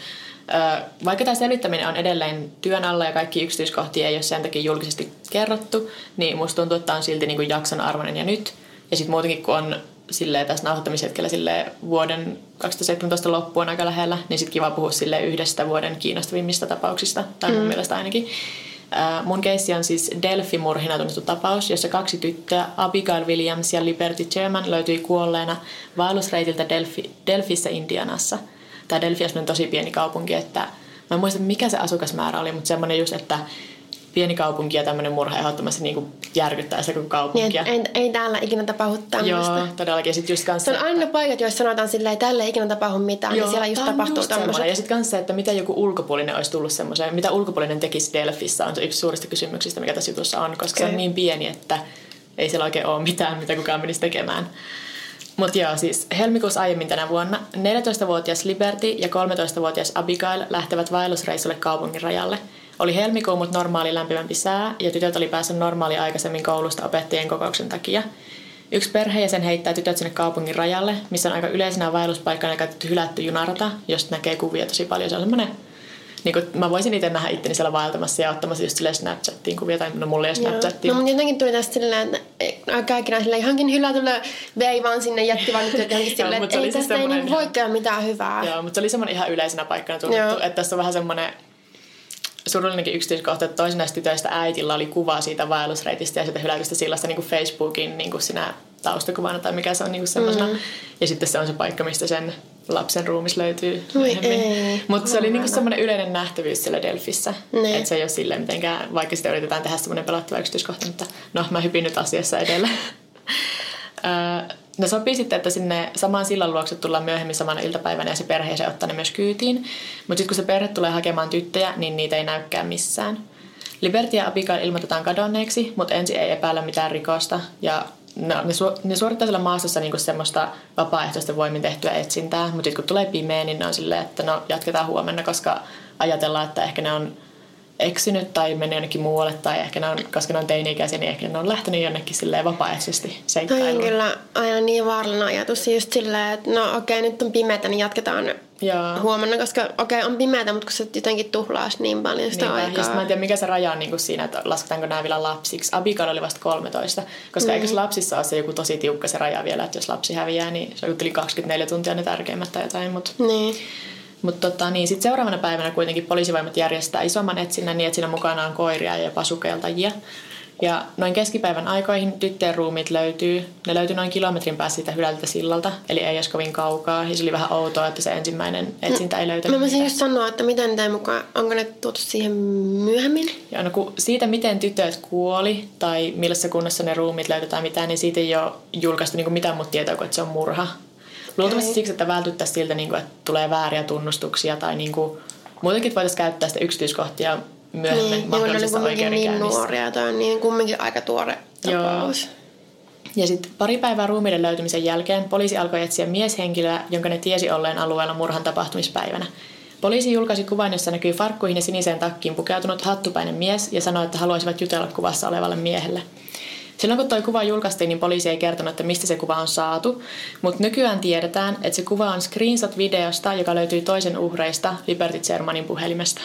äh, vaikka tämä selvittäminen on edelleen työn alla ja kaikki yksityiskohtia ei ole sen takia julkisesti kerrottu, niin musta tuntuu, että tämä on silti niin kuin jakson arvoinen ja nyt. Ja sitten muutenkin, kun on silleen tässä nauhoittamishetkellä silleen vuoden 2017 loppuun aika lähellä, niin sitten kiva puhua silleen yhdestä vuoden kiinnostavimmista tapauksista, tai mun mielestä ainakin. Äh, mun keissi on siis Delphi-murhina tunnettu tapaus, jossa kaksi tyttöä, Abigail Williams ja Liberty Sherman, löytyi kuolleena vaellusreitiltä Delphi, Delphissä Indianassa. Tämä Delphi on tosi pieni kaupunki, että mä en muista mikä se asukasmäärä oli, mutta semmoinen just, että pieni kaupunki ja tämmöinen murha ehdottomasti niin järkyttää sitä koko Niin, kaupunkia. et ei, ei täällä ikinä tapahdu tämmöistä. Joo, todellakin. Ja sit just kanssa, Se on aina paikat, joissa sanotaan silleen, että tälle ei ikinä tapahdu mitään, Joo, niin siellä just tapahtuu tämmöiset. Ja sitten kanssa että mitä joku ulkopuolinen olisi tullut semmoiseen, mitä ulkopuolinen tekisi Delfissä, on se yksi suurista kysymyksistä, mikä tässä jutussa on, koska se on niin pieni, että ei siellä oikein ole mitään, mitä kukaan menisi tekemään. Mutta joo, siis helmikuussa aiemmin tänä vuonna 14-vuotias Liberty ja 13-vuotias Abigail lähtevät vaellusreissulle kaupungin rajalle. Oli helmikuu, mutta normaali lämpimämpi sää ja tytöt oli päässyt normaali aikaisemmin koulusta opettajien kokouksen takia. Yksi perheenjäsen heittää tytöt sinne kaupungin rajalle, missä on aika yleisenä vaelluspaikkana käytetty hylätty junarata, josta näkee kuvia tosi paljon. Se on semmoinen, niin kuin, mä voisin itse nähdä itteni siellä vaeltamassa ja ottamassa just silleen Snapchattiin kuvia, tai no mulla ei ole. Snapchattia. No, mutta jotenkin tuli tästä silleen, että kaikki silleen johonkin hylätylle vei vaan sinne jätti vaan nyt johonkin silleen, että ei tästä ei niin tehdä mitään hyvää. Joo, mutta se oli semmoinen ihan yleisenä paikkana tunnettu, että tässä on vähän semmoinen surullinenkin yksityiskohta, että toisen näistä tytöistä äitillä oli kuva siitä vaellusreitistä ja siitä hylätystä sillasta niin kuin Facebookin niin kuin sinä taustakuvana tai mikä se on niin kuin semmoisena. Mm. Ja sitten se on se paikka, mistä sen lapsen ruumis löytyy Mutta se oli niin semmoinen yleinen nähtävyys siellä Delfissä. Niin. Että se ei ole silleen mitenkään, vaikka sitä yritetään tehdä semmoinen pelottava yksityiskohta, mutta no mä hypin nyt asiassa edellä. No sopii sitten, että sinne samaan sillan luokse tullaan myöhemmin samana iltapäivänä ja se perheeseen ottaa ne myös kyytiin. Mutta sitten kun se perhe tulee hakemaan tyttöjä, niin niitä ei näykään missään. Liberty ja Abigail ilmoitetaan kadonneeksi, mutta ensin ei epäillä mitään rikosta. Ja no, ne, su- ne suorittaa siellä maastossa niinku semmoista vapaaehtoisten voimin tehtyä etsintää, mutta sitten kun tulee pimeä, niin ne on silleen, että no jatketaan huomenna, koska ajatellaan, että ehkä ne on eksynyt tai mennyt jonnekin muualle tai ehkä ne on, koska ne on teini-ikäisiä, niin ehkä ne on lähtenyt jonnekin silleen vapaaehtoisesti Toi on seikkailuun. kyllä aina niin vaarallinen ajatus just silleen, että no okei, nyt on pimeätä, niin jatketaan Joo. huomenna, koska okei, on pimeätä, mutta kun se jotenkin tuhlaa niin paljon sitä Niinpä. Ja aikaa. sit mä en tiedä, mikä se raja on niin kuin siinä, että lasketaanko nämä vielä lapsiksi. Abigail oli vasta 13, koska mm. eikö lapsissa ole se joku tosi tiukka se raja vielä, että jos lapsi häviää, niin se on yli 24 tuntia ne tärkeimmät tai jotain. Mutta Niin. Mutta tota, niin, sitten seuraavana päivänä kuitenkin poliisivoimat järjestää isomman etsinnän niin, että siinä mukana on koiria ja jopa sukeltajia. Ja noin keskipäivän aikoihin tyttöjen ruumiit löytyy. Ne löytyi noin kilometrin päässä siitä hylältä sillalta, eli ei edes kovin kaukaa. Ja se oli vähän outoa, että se ensimmäinen etsintä ei löytänyt Mä voisin just sanoa, että miten tein mukaan, onko ne tuotu siihen myöhemmin? Ja no kun siitä, miten tytöt kuoli tai millaisessa kunnossa ne ruumit löydetään mitään, niin siitä ei ole julkaistu niin mitään muuta tietoa kuin, että se on murha. Luultavasti siksi, että vältyttäisiin siltä, niin kuin, että tulee vääriä tunnustuksia tai niin kuin, muutenkin voitaisiin käyttää sitä yksityiskohtia myöhemmin Niin, mahdollisessa niin oikeudenkäynnissä. nuoria, toi on niin kumminkin aika tuore Joo. tapaus. Ja sitten pari päivää ruumiiden löytymisen jälkeen poliisi alkoi etsiä mieshenkilöä, jonka ne tiesi olleen alueella murhan tapahtumispäivänä. Poliisi julkaisi kuvan, jossa näkyy farkkuihin ja siniseen takkiin pukeutunut hattupäinen mies ja sanoi, että haluaisivat jutella kuvassa olevalle miehelle. Silloin kun tuo kuva julkaistiin, niin poliisi ei kertonut, että mistä se kuva on saatu, mutta nykyään tiedetään, että se kuva on screenshot-videosta, joka löytyy toisen uhreista Liberty Shermanin puhelimesta.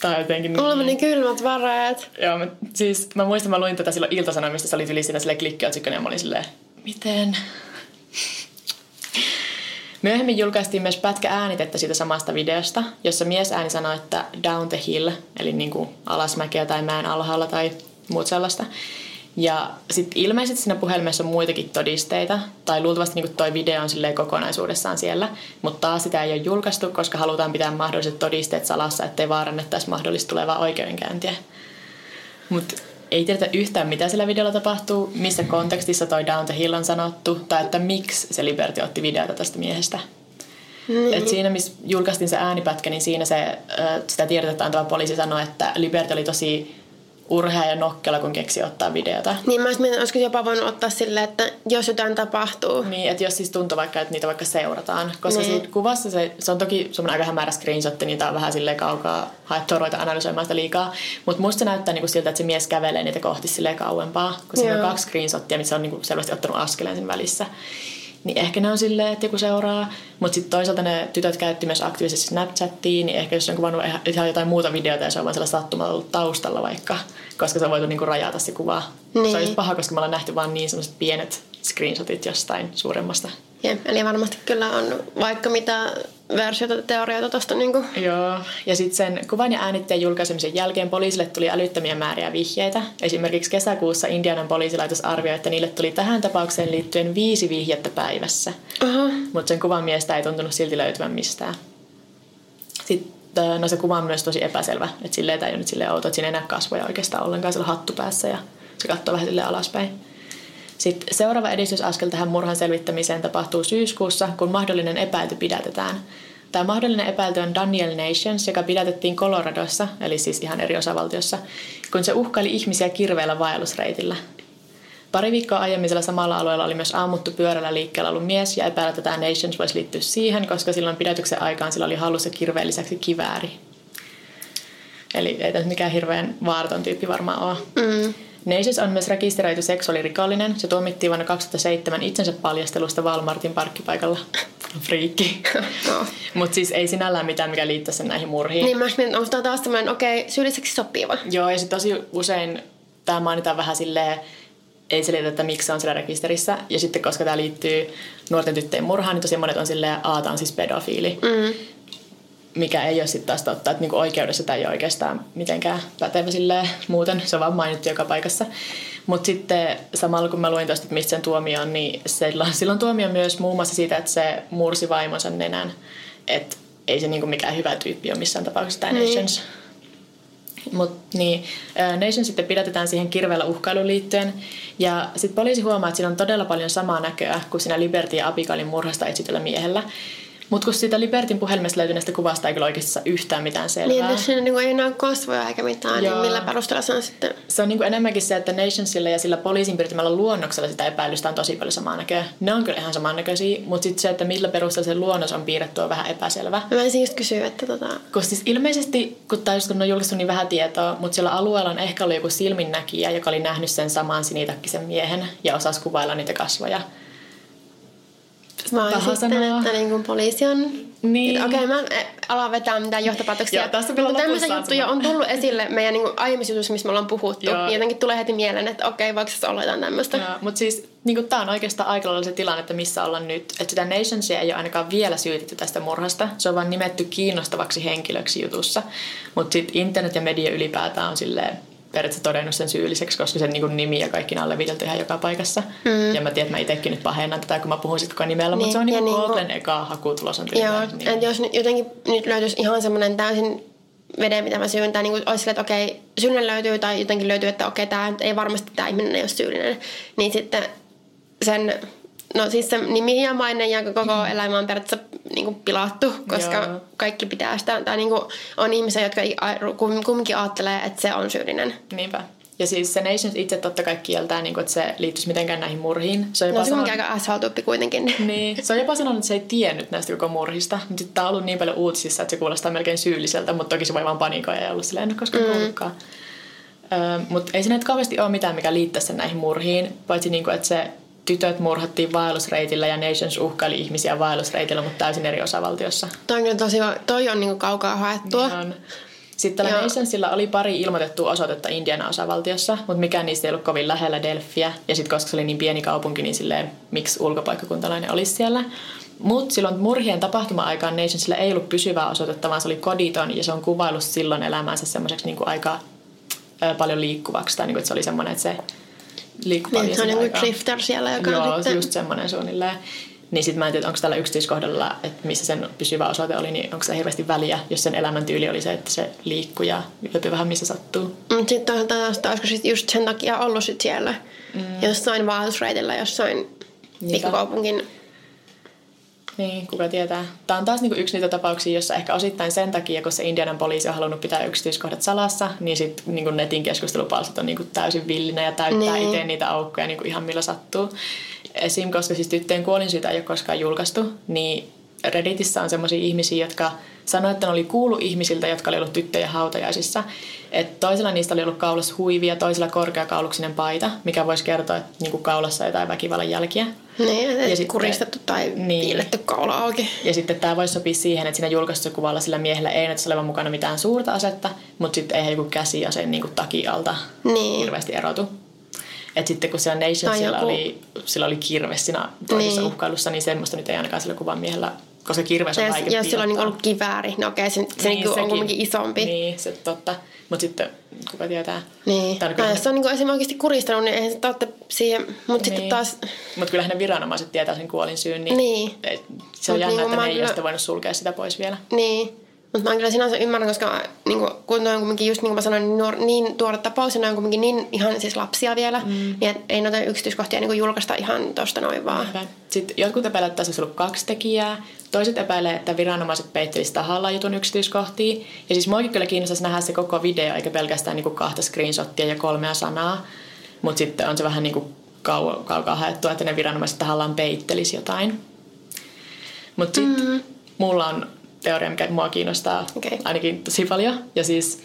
Tai jotenkin Mulla niin. meni kylmät väreet. Joo, mä, siis mä muistan, mä luin tätä silloin iltasanomista, se oli yli siinä silleen klikkiotsikko, ja mä olin silleen, miten? Myöhemmin julkaistiin myös pätkä äänitettä siitä samasta videosta, jossa mies ääni sanoi, että down the hill, eli niin kuin alasmäkeä tai mäen alhaalla tai muut sellaista. Ja sitten ilmeisesti siinä puhelimessa on muitakin todisteita, tai luultavasti niin toi video on silleen kokonaisuudessaan siellä, mutta taas sitä ei ole julkaistu, koska halutaan pitää mahdolliset todisteet salassa, ettei vaarannettaisi mahdollista tulevaa oikeudenkäyntiä. Mutta ei tiedetä yhtään, mitä sillä videolla tapahtuu, missä kontekstissa toi Down the Hill on sanottu, tai että miksi se Liberty otti videota tästä miehestä. Mm. Et siinä, missä julkaistiin se äänipätkä, niin siinä se, sitä tiedotetta antava poliisi sanoi, että Liberty oli tosi urhea ja nokkela, kun keksi ottaa videota. Niin mä mietin, olisiko jopa voinut ottaa silleen, että jos jotain tapahtuu. Niin, että jos siis tuntuu vaikka, että niitä vaikka seurataan. Koska Niin. siitä kuvassa se, se on toki semmoinen aika hämärä screenshot, niin tää on vähän silleen kaukaa haettua ruveta analysoimaan sitä liikaa. Mutta musta se näyttää niinku siltä, että se mies kävelee niitä kohti silleen kauempaa. Kun siinä on kaksi screenshottia, missä on niinku selvästi ottanut askeleen sen välissä. Niin ehkä ne on silleen, että joku seuraa. Mutta sitten toisaalta ne tytöt käytti myös aktiivisesti Snapchattiin, niin ehkä jos on kuvannut ihan- jotain muuta videota ja se on vaan sellaista sattumalla ollut taustalla vaikka, koska se on voitu niinku rajata se kuva. Se on Niin. just paha, koska me ollaan nähty vaan niin sellaiset pienet screenshotit jostain suuremmasta Jep, eli varmasti kyllä on vaikka mitä versioita, teorioita tosta niinku. Joo, ja sitten sen kuvan ja äänitteen julkaisemisen jälkeen poliisille tuli älyttömiä määriä vihjeitä. Esimerkiksi kesäkuussa Indianan poliisilaitos arvioi, että niille tuli tähän tapaukseen liittyen viisi vihjettä päivässä. Aha. Mutta sen kuvan miestä ei tuntunut silti löytyvän mistään. Sitten no se kuva on myös tosi epäselvä, että silleen tämä ei ole nyt silleen outo, että siinä ei näe kasvoja oikeastaan ollenkaan sillä hattu päässä ja se katsoo vähän silleen alaspäin. Sitten seuraava edistysaskel tähän murhan selvittämiseen tapahtuu syyskuussa, kun mahdollinen epäilty pidätetään. Tämä mahdollinen epäilty on Daniel Nations, joka pidätettiin Coloradossa, eli siis ihan eri osavaltiossa, kun se uhkaili ihmisiä kirveellä vaellusreitillä. Pari viikkoa aiemmin sillä samalla alueella oli myös ammuttu pyörällä liikkeellä ollut mies ja epäillä, että tämä Nations voisi liittyä siihen, koska silloin pidätyksen aikaan sillä oli hallussa kirveen lisäksi kivääri. Eli ei nyt mikään hirveän vaaraton tyyppi varmaan ole. Mm. Nations on myös rekisteröity seksuaalirikollinen. Se tuomittiin vuonna 2007 itsensä paljastelusta Walmartin parkkipaikalla. Friikki. No. Mutta siis ei sinällään mitään, mikä liittäisi sen näihin murhiin. Niin mä mietin, onko tää taas tämmönen, okei, okay, syylliseksi sopiva. Joo, ja sitten tosi usein tämä mainitaan vähän silleen, ei selitä, että miksi se on siellä rekisterissä. Ja sitten koska tämä liittyy nuorten tyttöjen murhaan, niin tosi monet on silleen, a, tää on siis pedofiili. Mm. Mikä ei ole sitten taas totta, että niinku oikeudessa tämä ei ole oikeastaan mitenkään pätevä silleen muuten. Se on vaan mainittu joka paikassa. Mutta sitten samalla kun mä luin tuosta, että mistä sen tuomio on, niin silloin, silloin tuomio myös muun muassa siitä, että se mursi vaimonsa nenän. Että ei se niinku mikään hyvä tyyppi ole missään tapauksessa tämä Niin. Nations. Mut niin, Nation sitten pidätetään siihen kirveellä uhkailuun liittyen. Ja sitten poliisi huomaa, että siinä on todella paljon samaa näköä kuin siinä Liberty ja Abigailin murhasta etsityllä miehellä. Mutta kun siitä Libertin puhelimesta löytyneestä kuvasta ei kyllä oikeasti saa yhtään mitään selvää. Niin, jos siinä niinku ei näy kasvoja eikä mitään, Joo. niin millä perusteella se on sitten... Se on niin kuin enemmänkin se, että Nationsilla ja sillä poliisin piirtämällä luonnoksella sitä epäilystä on tosi paljon samaa näköä. Ne on kyllä ihan samannäköisiä, mutta sitten se, että millä perusteella se luonnos on piirretty on vähän epäselvä. Mä ensin just kysyä, että tota... Koska siis ilmeisesti, kun, tai just kun on julkaistu niin vähän tietoa, mutta siellä alueella on ehkä ollut joku silminnäkijä, joka oli nähnyt sen saman sinitakkisen miehen ja osasi kuvailla niitä kasvoja. Vai Paha sitten, sanoa. että niin kuin poliisi on... Niin. Okei, mä en ala vetää mitään johtopäätöksiä. Joo, tässä Mutta tämmöisiä on juttuja on tullut esille meidän niin aiemmissa jutuissa, missä me ollaan puhuttu. Joo. Niin jotenkin tulee heti mieleen, että okei, voiko se olla jotain tämmöistä. Mutta siis niin tämä on oikeastaan aika lailla se tilanne, että missä ollaan nyt. Että sitä Nationsia ei ole ainakaan vielä syytetty tästä murhasta. Se on vaan nimetty kiinnostavaksi henkilöksi jutussa. Mutta sitten internet ja media ylipäätään on silleen periaatteessa todennut sen syylliseksi, koska sen niin nimi ja kaikki on levitelty ihan joka paikassa. Mm. Ja mä tiedän, että mä itsekin nyt pahennan tätä, kun mä puhun sitten koko nimellä, mutta Niin, se on niin niinku- Googlen eka hakutulos on Joo, niin. että jos nyt jotenkin nyt löytyisi ihan semmoinen täysin veden, mitä mä syyn, tai niin kuin olisi silleen, että okei, syyllinen löytyy, tai jotenkin löytyy, että okei, tämä ei varmasti tämä ihminen ei ole syyllinen, niin sitten sen, no siis se nimi ja maine ja koko elämä on periaatteessa niin kuin pilattu, koska Joo. kaikki pitää sitä, tai niin kuin on ihmisiä, jotka kumminkin ajattelee, että se on syyllinen. Niinpä. Ja siis se Nations itse totta kai kieltää, niin kuin, että se liittyisi mitenkään näihin murhiin. Se on No se onkin aika asshole kuitenkin. niin, se on jopa sanonut, että se ei tiennyt näistä koko murhista. Mutta sitten tämä on ollut niin paljon uutisissa, että se kuulostaa melkein syylliseltä, mutta toki se voi vaan panikoida ja olla silleen, en ole koskaan mm. kuullutkaan. Öö, mutta ei se nyt kauheasti ole mitään, mikä liittäisi sen näihin murhiin, paitsi niin kuin, että se tytöt murhattiin vaellusreitillä ja Nations uhkaili ihmisiä vaellusreitillä, mutta täysin eri osavaltiossa. Toi on tosi, toi on niin kuin kaukaa haettua. On. Sitten tällä. Nationsilla oli pari ilmoitettua osoitetta Indiana osavaltiossa, mutta mikään niistä ei ollut kovin lähellä Delphiä. Ja sitten koska se oli niin pieni kaupunki, niin silleen, miksi ulkopaikkakuntalainen olisi siellä. Mutta silloin murhien tapahtuma-aikaan Nationsilla ei ollut pysyvää osoitetta, vaan se oli koditon ja se on kuvaillut silloin elämänsä semmoiseksi niin aika paljon liikkuvaksi. Tai niin kuin, että se oli semmoinen, että se liikkui paljon Niin, se on joku drifter siellä, joka Joo, sitten... just semmoinen suunnilleen. Niin sitten mä en tiedä, onko tällä yksityiskohdalla, että missä sen pysyvä osoite oli, niin onko se hirveästi väliä, jos sen elämäntyyli oli se, että se liikkuu ja yöpy vähän missä sattuu. Mutta sitten toisaalta olisiko sit just sen takia ollut sit siellä mm. jossain vaellusreitillä, jossain pikkukaupunkin... Niin, kuka tietää. Tämä on taas niinku yksi niitä tapauksia, jossa ehkä osittain sen takia, kun se Indianan poliisi on halunnut pitää yksityiskohdat salassa, niin sitten niinku netin keskustelupalstat on niinku täysin villinä ja täyttää Niin. itse niitä aukkoja niinku ihan millä sattuu. Esim. koska siis tyttöjen kuolinsyytä ei ole koskaan julkaistu, niin Redditissä on sellaisia ihmisiä, jotka sanoivat, että ne oli kuullut ihmisiltä, jotka oli ollut tyttöjen hautajaisissa. Että toisella niistä oli ollut kaulassa huivi ja toisella korkeakauluksinen paita, mikä voisi kertoa, että niinku kaulassa on jotain väkivallan jälkiä. Niin, Ja ja sitten- kuristettu tai Niin. piiletty kaula auki. Ja sitten tämä voisi sopia siihen, että siinä julkaistussa kuvalla sillä miehellä ei näyttäisi olevan mukana mitään suurta asetta, mutta sitten eihän joku käsi ja sen niin takialta Niin. hirveästi erotu. Et sitten kun siellä Nationsilla joku- oli, sillä oli kirves siinä toisessa Niin. uhkailussa, niin semmoista nyt ei ainakaan sillä kuvan miehellä, koska kirves on jos, jos sillä on niinku ollut kivääri, no okei, se, se niin, niinku on kuitenkin isompi. Niin, se totta. Mutta sitten, kuka tietää. Niin. Tai No, jos se on niinku esimerkiksi kuristanut, niin eihän se taatte siihen. Mutta niin. sitten Niin. taas, Mutta kyllähän ne viranomaiset tietää sen kuolinsyyn, niin, Niin. et se on Mut jännä, niinku että ne ei ole sitten voinut sulkea sitä pois vielä. niin. Mutta mä kyllä sinänsä ymmärrän, koska niinku, kun toi on kuitenkin just niin kuin mä sanoin, niin, nuor, niin tuore tapaus, ja ne on kuitenkin niin ihan siis lapsia vielä, mm. niin et ei noita yksityiskohtia niinku julkaista ihan tosta noin vaan. Niinpä. Sitten jotkut epäilevät, että tässä olisi ollut kaksi tekijää. Toiset epäilee, että viranomaiset peittelisivät tahallaan jutun yksityiskohtia. Ja siis muakin kyllä kiinnostaisi nähdä se koko video, eikä pelkästään niinku kahta screenshottia ja kolmea sanaa. Mutta sitten on se vähän niinku kau- kaukaa haettua, että ne viranomaiset tahallaan peittelisi jotain. Mutta sitten mm. mulla on teoria, mikä mua kiinnostaa Okei. ainakin tosi paljon. Ja siis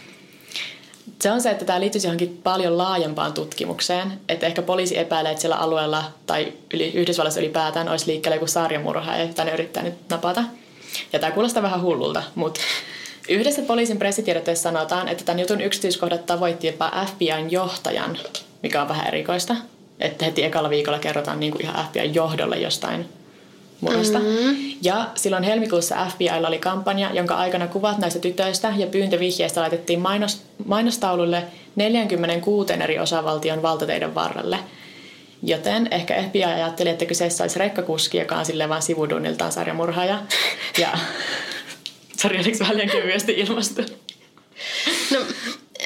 se on se, että tämä liittyisi johonkin paljon laajempaan tutkimukseen. Että ehkä poliisi epäilee, että siellä alueella tai yli, Yhdysvalloissa ylipäätään olisi liikkeellä joku sarjamurha, jota ne yrittää nyt napata. Ja tämä kuulostaa vähän hullulta, mutta yhdessä poliisin pressitiedotteessa sanotaan, että tämän jutun yksityiskohdat tavoitti jopa FBIn johtajan, mikä on vähän erikoista. Että heti ekalla viikolla kerrotaan niin kuin ihan FBIn johdolle jostain murhasta. Mm-hmm. Ja silloin helmikuussa FBIlla oli kampanja, jonka aikana kuvat näistä tytöistä ja pyyntövihjeistä laitettiin mainos, mainostaululle 46 eri osavaltion valtateiden varrelle. Joten ehkä FBI ajatteli, että kyseessä olisi rekkakuski, joka on silleen vaan sivudunniltaan sarjamurhaaja. Ja Sori, oliko vähän liian kevyesti ilmastu? No,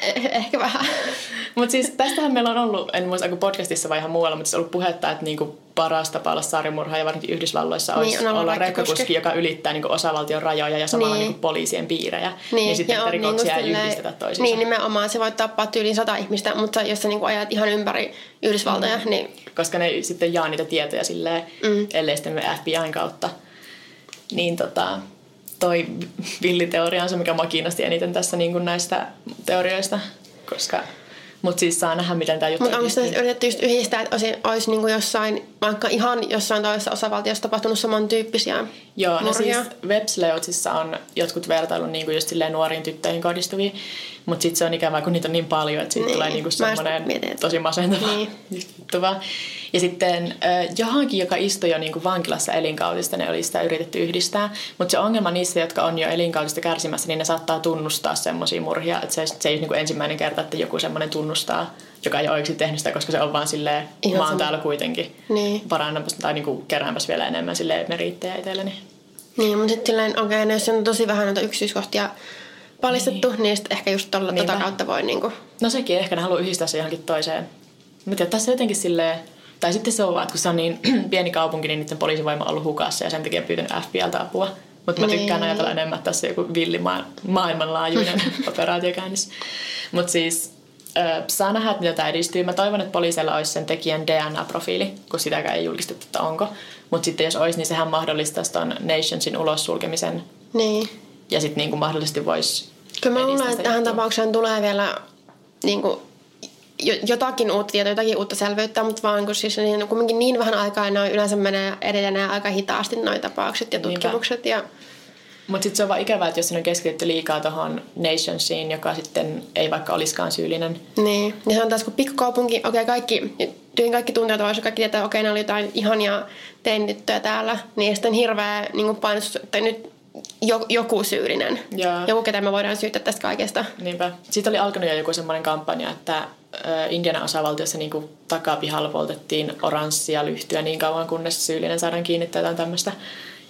eh- ehkä vähän. Mutta siis tästähän meillä on ollut, en muista onko podcastissa vai ihan muualla, mutta se on ollut puhetta, että niinku paras tapa olla sarjamurha ja varsinkin Yhdysvalloissa olisi Niin, on olla rekkakuski. joka ylittää niinku osavaltion rajoja ja samalla Niin. niinku poliisien piirejä. Niin, sitten ja on rikoksia ei silleen- yhdistetä toisiinsa. Niin, nimenomaan. Se voi tappaa tyyliin sata ihmistä, mutta jos sä niinku ajat ihan ympäri Yhdysvaltoja, mm. niin koska ne ei sitten jaa niitä tietoja silleen, mm. ellei sitten me FBIn kautta. Niin tota, toi villiteoria on se, mikä mua kiinnosti eniten tässä niin kuin näistä teorioista, koska mutta siis saa nähdä, miten tämä juttu Mutta onko se yritetty just yhdistää, että olisi, olisi niinku jossain, vaikka ihan jossain toisessa osavaltiossa tapahtunut samantyyppisiä Joo, no siis murhia? websleutsissa on jotkut vertailun niin kuin just nuoriin tyttöihin kohdistuvia, mutta sitten se on ikävää, kun niitä on niin paljon, että siitä Niin. tulee niin kuin semmoinen tosi masentava Niin. juttu vaan. Ja sitten johonkin, joka istui jo niin kuin vankilassa elinkautista, ne oli sitä yritetty yhdistää, mutta se ongelma niissä, jotka on jo elinkautista kärsimässä, niin ne saattaa tunnustaa semmoisia murhia, että se, se ei ole niin kuin ensimmäinen kerta, että joku semmoinen tunnustaa, joka ei ole oikeasti tehnyt sitä, koska se on vaan silleen, Ihan mä oon sama. täällä kuitenkin Niin. parannamassa tai niin kuin keräämässä vielä enemmän silleen meriittejä itselleni. Niin, mutta sitten silleen, okei, okay, jos on tosi vähän noita yksityiskohtia paljastettu, niin, niin sitten ehkä just Niinpä. tota kautta voi niinku... No sekin, ehkä ne haluaa yhdistää se johonkin toiseen. Tiedän, tässä jotenkin silleen, tai sitten se on vaan, että kun se on niin pieni kaupunki, niin niiden poliisivoima on ollut hukassa ja sen takia pyytänyt FBIltä apua. Mutta mä tykkään Niin. ajatella enemmän, että tässä on joku villi maa- maailmanlaajuinen operaatio käynnissä. Mutta siis saa nähdä, että mitä tämä edistyy. Mä toivon, että poliisilla olisi sen tekijän DNA-profiili, kun sitäkään ei julkistettu, että onko. Mutta sitten jos olisi, niin sehän mahdollistaisi ton Nationsin ulos sulkemisen Niin. ja sitten niinku mahdollisesti voisi Kyllä mä luulen, että tähän tapaukseen tulee vielä niinku, jo, jotakin uutta tietoa, jotakin uutta selvyyttä, mutta vaan kun siis niin, kuitenkin niin vähän aikaa, ja ne yleensä menee edelleen aika hitaasti noin tapaukset ja Niinpä. tutkimukset. Ja, Mutta sitten se on vaan ikävää, että jos siinä on keskitytty liikaa tuohon Nationsiin, joka sitten ei vaikka olisikaan syyllinen. Niin, ja se on taas kun pikkukaupunki, okei okay, kaikki, tyyliin kaikki tunteet vaan, kaikki tietää, okei, okay, ne oli jotain ihania teinityttöjä täällä, niin sitten hirveä niin painostus, että nyt joku syyllinen. Jaa. Joku, ketä me voidaan syyttää tästä kaikesta. Niinpä. Sitten oli alkanut jo joku semmoinen kampanja, että Indiana osavaltiossa niin kuin takapihalla poltettiin oranssia lyhtyä niin kauan, kunnes syyllinen saadaan kiinni tai jotain tämmöistä.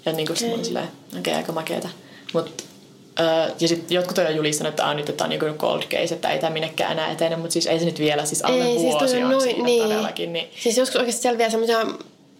Ja niin kuin okay. sitten silleen, okei, okay, aika makeeta. Mut, ja sitten jotkut on jo julistanut, että, nyt että on niin cold case, että ei tämä minnekään enää etene, mutta siis ei se nyt vielä, siis alle ei, siis vuosi siis on noin, siinä niin. todellakin. Niin. Siis joskus oikeasti selviää semmoisia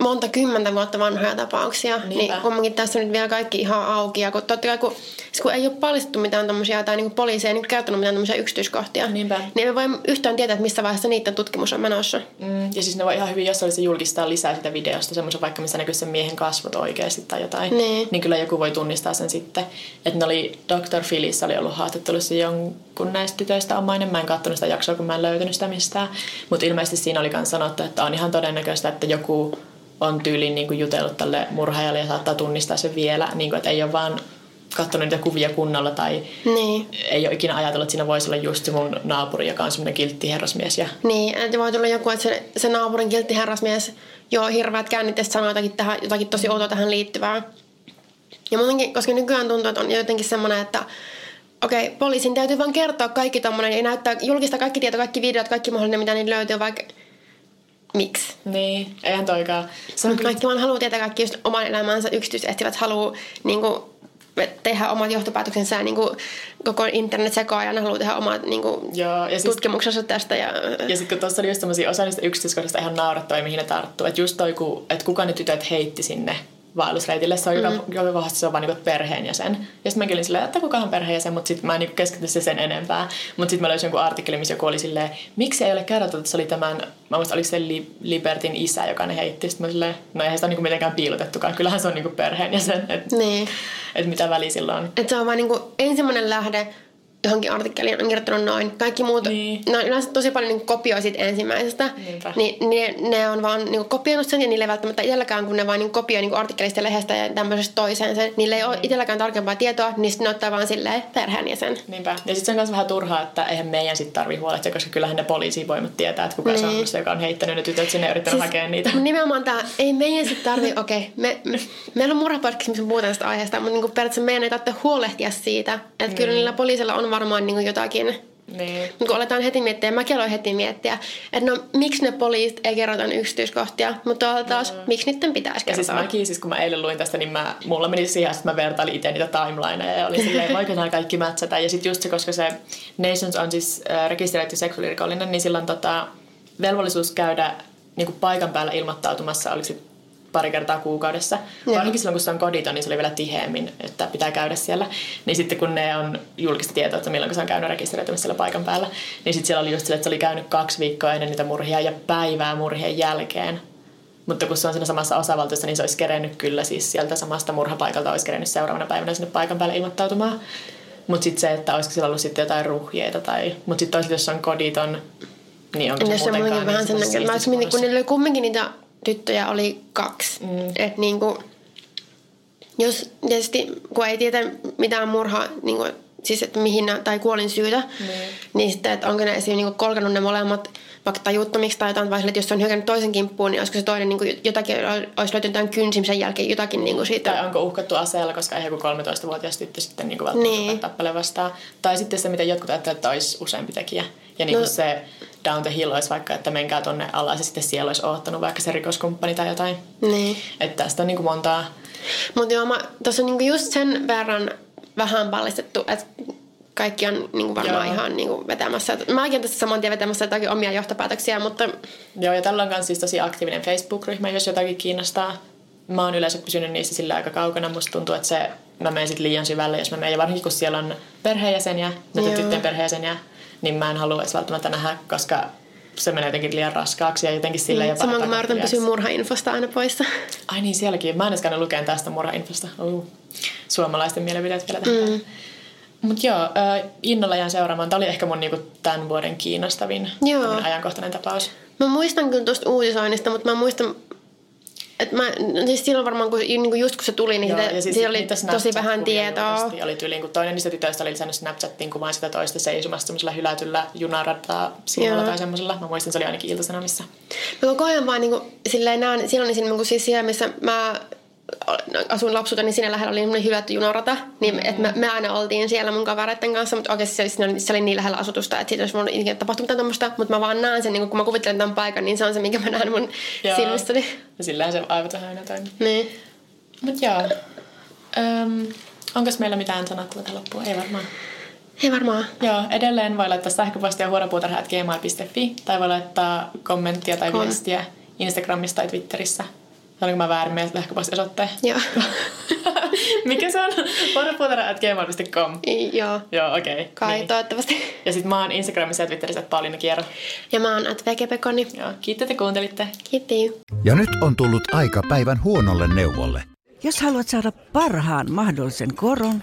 monta kymmentä vuotta vanhoja tapauksia, Niinpä. niin kumminkin tässä on nyt vielä kaikki ihan auki. Ja kun, totta kai kun, siis kun ei ole paljastettu mitään tämmöisiä, tai niin poliisi ei niin kertonut mitään tämmöisiä yksityiskohtia, Niinpä. niin me voimme yhtään tietää, että missä vaiheessa niiden tutkimus on menossa. Mm, ja siis ne voi ihan hyvin, jos olisi julkistaa lisää sitä videosta, semmoisen vaikka missä näkyy sen miehen kasvot oikeasti tai jotain, niin. niin kyllä joku voi tunnistaa sen sitten. Että ne oli, Dr. Phyllis oli ollut haastattelussa jonkun näistä tytöistä omainen. Mä en katsonut sitä jaksoa, kun mä en löytänyt sitä mistään. Mutta ilmeisesti siinä oli myös sanottu, että on ihan todennäköistä, että joku on tyyliin niin kuin jutellut tälle murhaajalle ja saattaa tunnistaa sen vielä, niin kuin, että ei ole vaan katsonut niitä kuvia kunnolla tai niin. ei ole ikinä ajatellut, että siinä voisi olla just se mun naapuri, joka on semmoinen kiltti herrasmies. Ja... Niin, että voi tulla joku, että se, se naapurin kiltti herrasmies, joo, hirveät käynnit ja sanoo jotakin, tähän, jotakin tosi outoa tähän liittyvää. Ja muutenkin, koska nykyään tuntuu, että on jotenkin semmoinen, että okei, okay, poliisin täytyy vaan kertoa kaikki tommonen ja näyttää, julkista kaikki tieto, kaikki videot, kaikki mahdollinen, mitä niin löytyy, vaikka miksi. Niin, eihän toikaan. Se on kaikki vaan haluaa tietää kaikki just oman elämänsä yksityisehtivät, haluaa niin kuin, tehdä omat johtopäätöksensä ja niin kuin, koko internet sekoajan haluaa tehdä omat niin kuin, Joo, ja siis, tutkimuksensa tästä. Ja, ja sitten kun tuossa oli just sellaisia osa niistä yksityiskohdista ihan naurattavia, mihin ne tarttuu. Että just toi, että kuka ne tytöt heitti sinne vaellusreitille. Se on mm. joka, joka kohdassa se on vaan niinku perheenjäsen. Ja sitten mäkin olin silleen, että kuka on perheenjäsen, mutta sitten mä en niinku keskity se sen enempää. Mutta sitten mä löysin jonkun artikkeli, missä joku oli silleen, miksi ei ole kerrottu, että se oli tämän, mä muistan, oliko se Libertin isä, joka ne heitti. Sitten mä silleen, no eihän sitä niinku mitenkään piilotettukaan, kyllähän se on niinku perheenjäsen. Että niin. et mitä väliä sillä on. Et se on vaan niinku ensimmäinen lähde, johonkin artikkeliin on kirjoittanut noin. Kaikki muut, niin. ne on yleensä tosi paljon niin kopioi siitä ensimmäisestä. Niinpä. Niin ne, ne on vaan niin kopioinut sen ja niille ei välttämättä itselläkään, kun ne vaan niin kopioi niin artikkelista lehdestä ja tämmöisestä toiseen sen. Niille ei niin. ole itselläkään tarkempaa tietoa, niin sitten ne ottaa vaan silleen perheenjäsen. Niinpä. Ja sitten se on myös vähän turhaa, että eihän meidän sitten tarvi huolehtia, koska kyllähän ne poliisivoimat tietää, että kuka niin. se on se, joka on heittänyt ne tytöt sinne ja yrittänyt siis, hakea niitä. Nimenomaan tämä, ei meidän sitten tarvi, okei, okay, me, me, meillä on murhapodcast, missä puhutaan tästä aiheesta, mutta niin periaatteessa meidän ei tarvitse huolehtia siitä, että mm. kyllä niillä poliisilla on varmaan niin jotain jotakin. Niin. Mutta kun aletaan heti miettiä, mäkin aloin heti miettiä, että no miksi ne poliisit ei kerrota yksityiskohtia, mutta taas, no. miksi niiden pitäisi kertoa? Ja siis mäkin, siis kun mä eilen luin tästä, niin mä, mulla meni siihen, että mä vertailin itse niitä timelineja ja oli silleen, voiko nämä kaikki mätsätä. Ja sitten just se, koska se Nations on siis äh, rekisteröity seksuaalirikollinen, niin silloin tota, velvollisuus käydä niin kuin paikan päällä ilmoittautumassa, oliko se pari kertaa kuukaudessa. Ja. Varsinkin silloin, kun se on koditon, niin se oli vielä tiheemmin, että pitää käydä siellä. Niin sitten kun ne on julkista tietoa, että milloin se on käynyt rekisteröitymässä siellä paikan päällä, niin sitten siellä oli just sille, että se oli käynyt kaksi viikkoa ennen niitä murhia ja päivää murhien jälkeen. Mutta kun se on siinä samassa osavaltiossa, niin se olisi kerennyt kyllä siis sieltä samasta murhapaikalta, olisi kerennyt seuraavana päivänä sinne paikan päälle ilmoittautumaan. Mutta sitten se, että olisiko sillä ollut sitten jotain ruhjeita tai... Mutta sitten toisaalta, jos on koditon, niin onko se muutenkaan niin vähän sen näköinen. kun niillä oli kumminkin niitä tyttöjä oli kaksi. Mm. Et niinku, jos tietysti, kun ei tiedä mitään murhaa, niinku, siis että mihin ne, tai kuolin syytä, mm. niin sitten, että onko ne esim. Niinku kolkannut ne molemmat vaikka tajuttomiksi tai jotain, vai että jos se on hyökännyt toisen kimppuun, niin olisiko se toinen niin jotakin, olisi löytynyt tämän kynsimisen jälkeen jotakin niin kuin siitä. Tai onko uhkattu aseella, koska ei joku 13-vuotias tyttö sitten niin kuin välttämättä niin. tappele vastaan. Tai sitten se, mitä jotkut ajattelevat, että olisi useampi tekijä. Ja niin no. se down the hill olisi vaikka, että menkää tonne alas ja sitten siellä olisi oottanut vaikka se rikoskumppani tai jotain. Niin. Että tästä on niin kuin montaa. Mutta joo, tuossa on niin just sen verran vähän pallistettu, että kaikki on niin kuin varmaan Joo. ihan niin kuin vetämässä. Mäkin olen tässä saman tien vetämässä jotakin omia johtopäätöksiä, mutta... Joo, ja tällä on myös siis tosi aktiivinen Facebook-ryhmä, jos jotakin kiinnostaa. Mä oon yleensä pysynyt niissä sillä aika kaukana. Musta tuntuu, että se, mä menen sit liian syvälle, jos mä menen. Ja varsinkin kun siellä on perheenjäseniä, näitä tyttöjen perheenjäseniä, niin mä en halua edes välttämättä nähdä, koska se menee jotenkin liian raskaaksi ja jotenkin sillä mm, jopa Samoin kun mä yritän pysyä murhainfosta aina poissa. Ai niin, sielläkin. Mä en edes käynyt lukemaan tästä murhainfosta. Uh. Suomalaisten mielipiteet vielä tähän. Mm. Mutta joo, äh, innolla jään seuraamaan. Tämä oli ehkä mun niinku, tämän vuoden kiinnostavin ajankohtainen tapaus. Mä muistan kyllä tuosta uutisoinnista, mutta mä muistan, Et mä, no siis silloin varmaan, kun, niin kuin just kun se tuli, niin Joo, sitä, ja siis oli tosi vähän tietoa. Oli tyyliin, kun toinen niistä tytöistä oli lisännyt Snapchattiin kuvaan sitä toista seisomassa semmoisella hylätyllä junarataa sivulla tai semmoisella. Mä muistan, se oli ainakin iltasanomissa. Mä koko ajan vaan niin kuin, silleen näen, silloin niin kuin siis siellä, missä mä asuin lapsuuteni, niin siinä lähellä oli semmoinen hylätty junarata, niin mm. että me, me, aina oltiin siellä mun kavereiden kanssa, mutta oikeasti se, se, oli, se oli niin lähellä asutusta, että siitä olisi voinut ikinä tapahtua mitään tämmöistä, mutta mä vaan näen sen, niin kun mä kuvittelen tämän paikan, niin se on se, minkä mä näen mun Joo. silmissäni. Ja sillähän se aivot on aina toinen. Niin. Mut joo. Öm, onko meillä mitään sanottavaa tähän loppuun? Ei varmaan. Ei varmaan. Joo, edelleen voi laittaa sähköpostia huorapuutarha.gmail.fi tai voi laittaa kommenttia tai Kom- viestiä Instagramissa tai Twitterissä. Sanoinko mä väärin meidän sähköpostiosoitteen? Joo. Mikä se on? huorapuutarha.gmail.com I- Joo. Joo, okei. Okay. Kai, Niin. toivottavasti. Ja sit mä oon Instagramissa ja Twitterissä, Pauliina Kierro. Ja mä oon at Vegepekoni. Joo, kiitos, että kuuntelitte. Kiitti. Ja nyt on tullut aika päivän huonolle neuvolle. Jos haluat saada parhaan mahdollisen koron,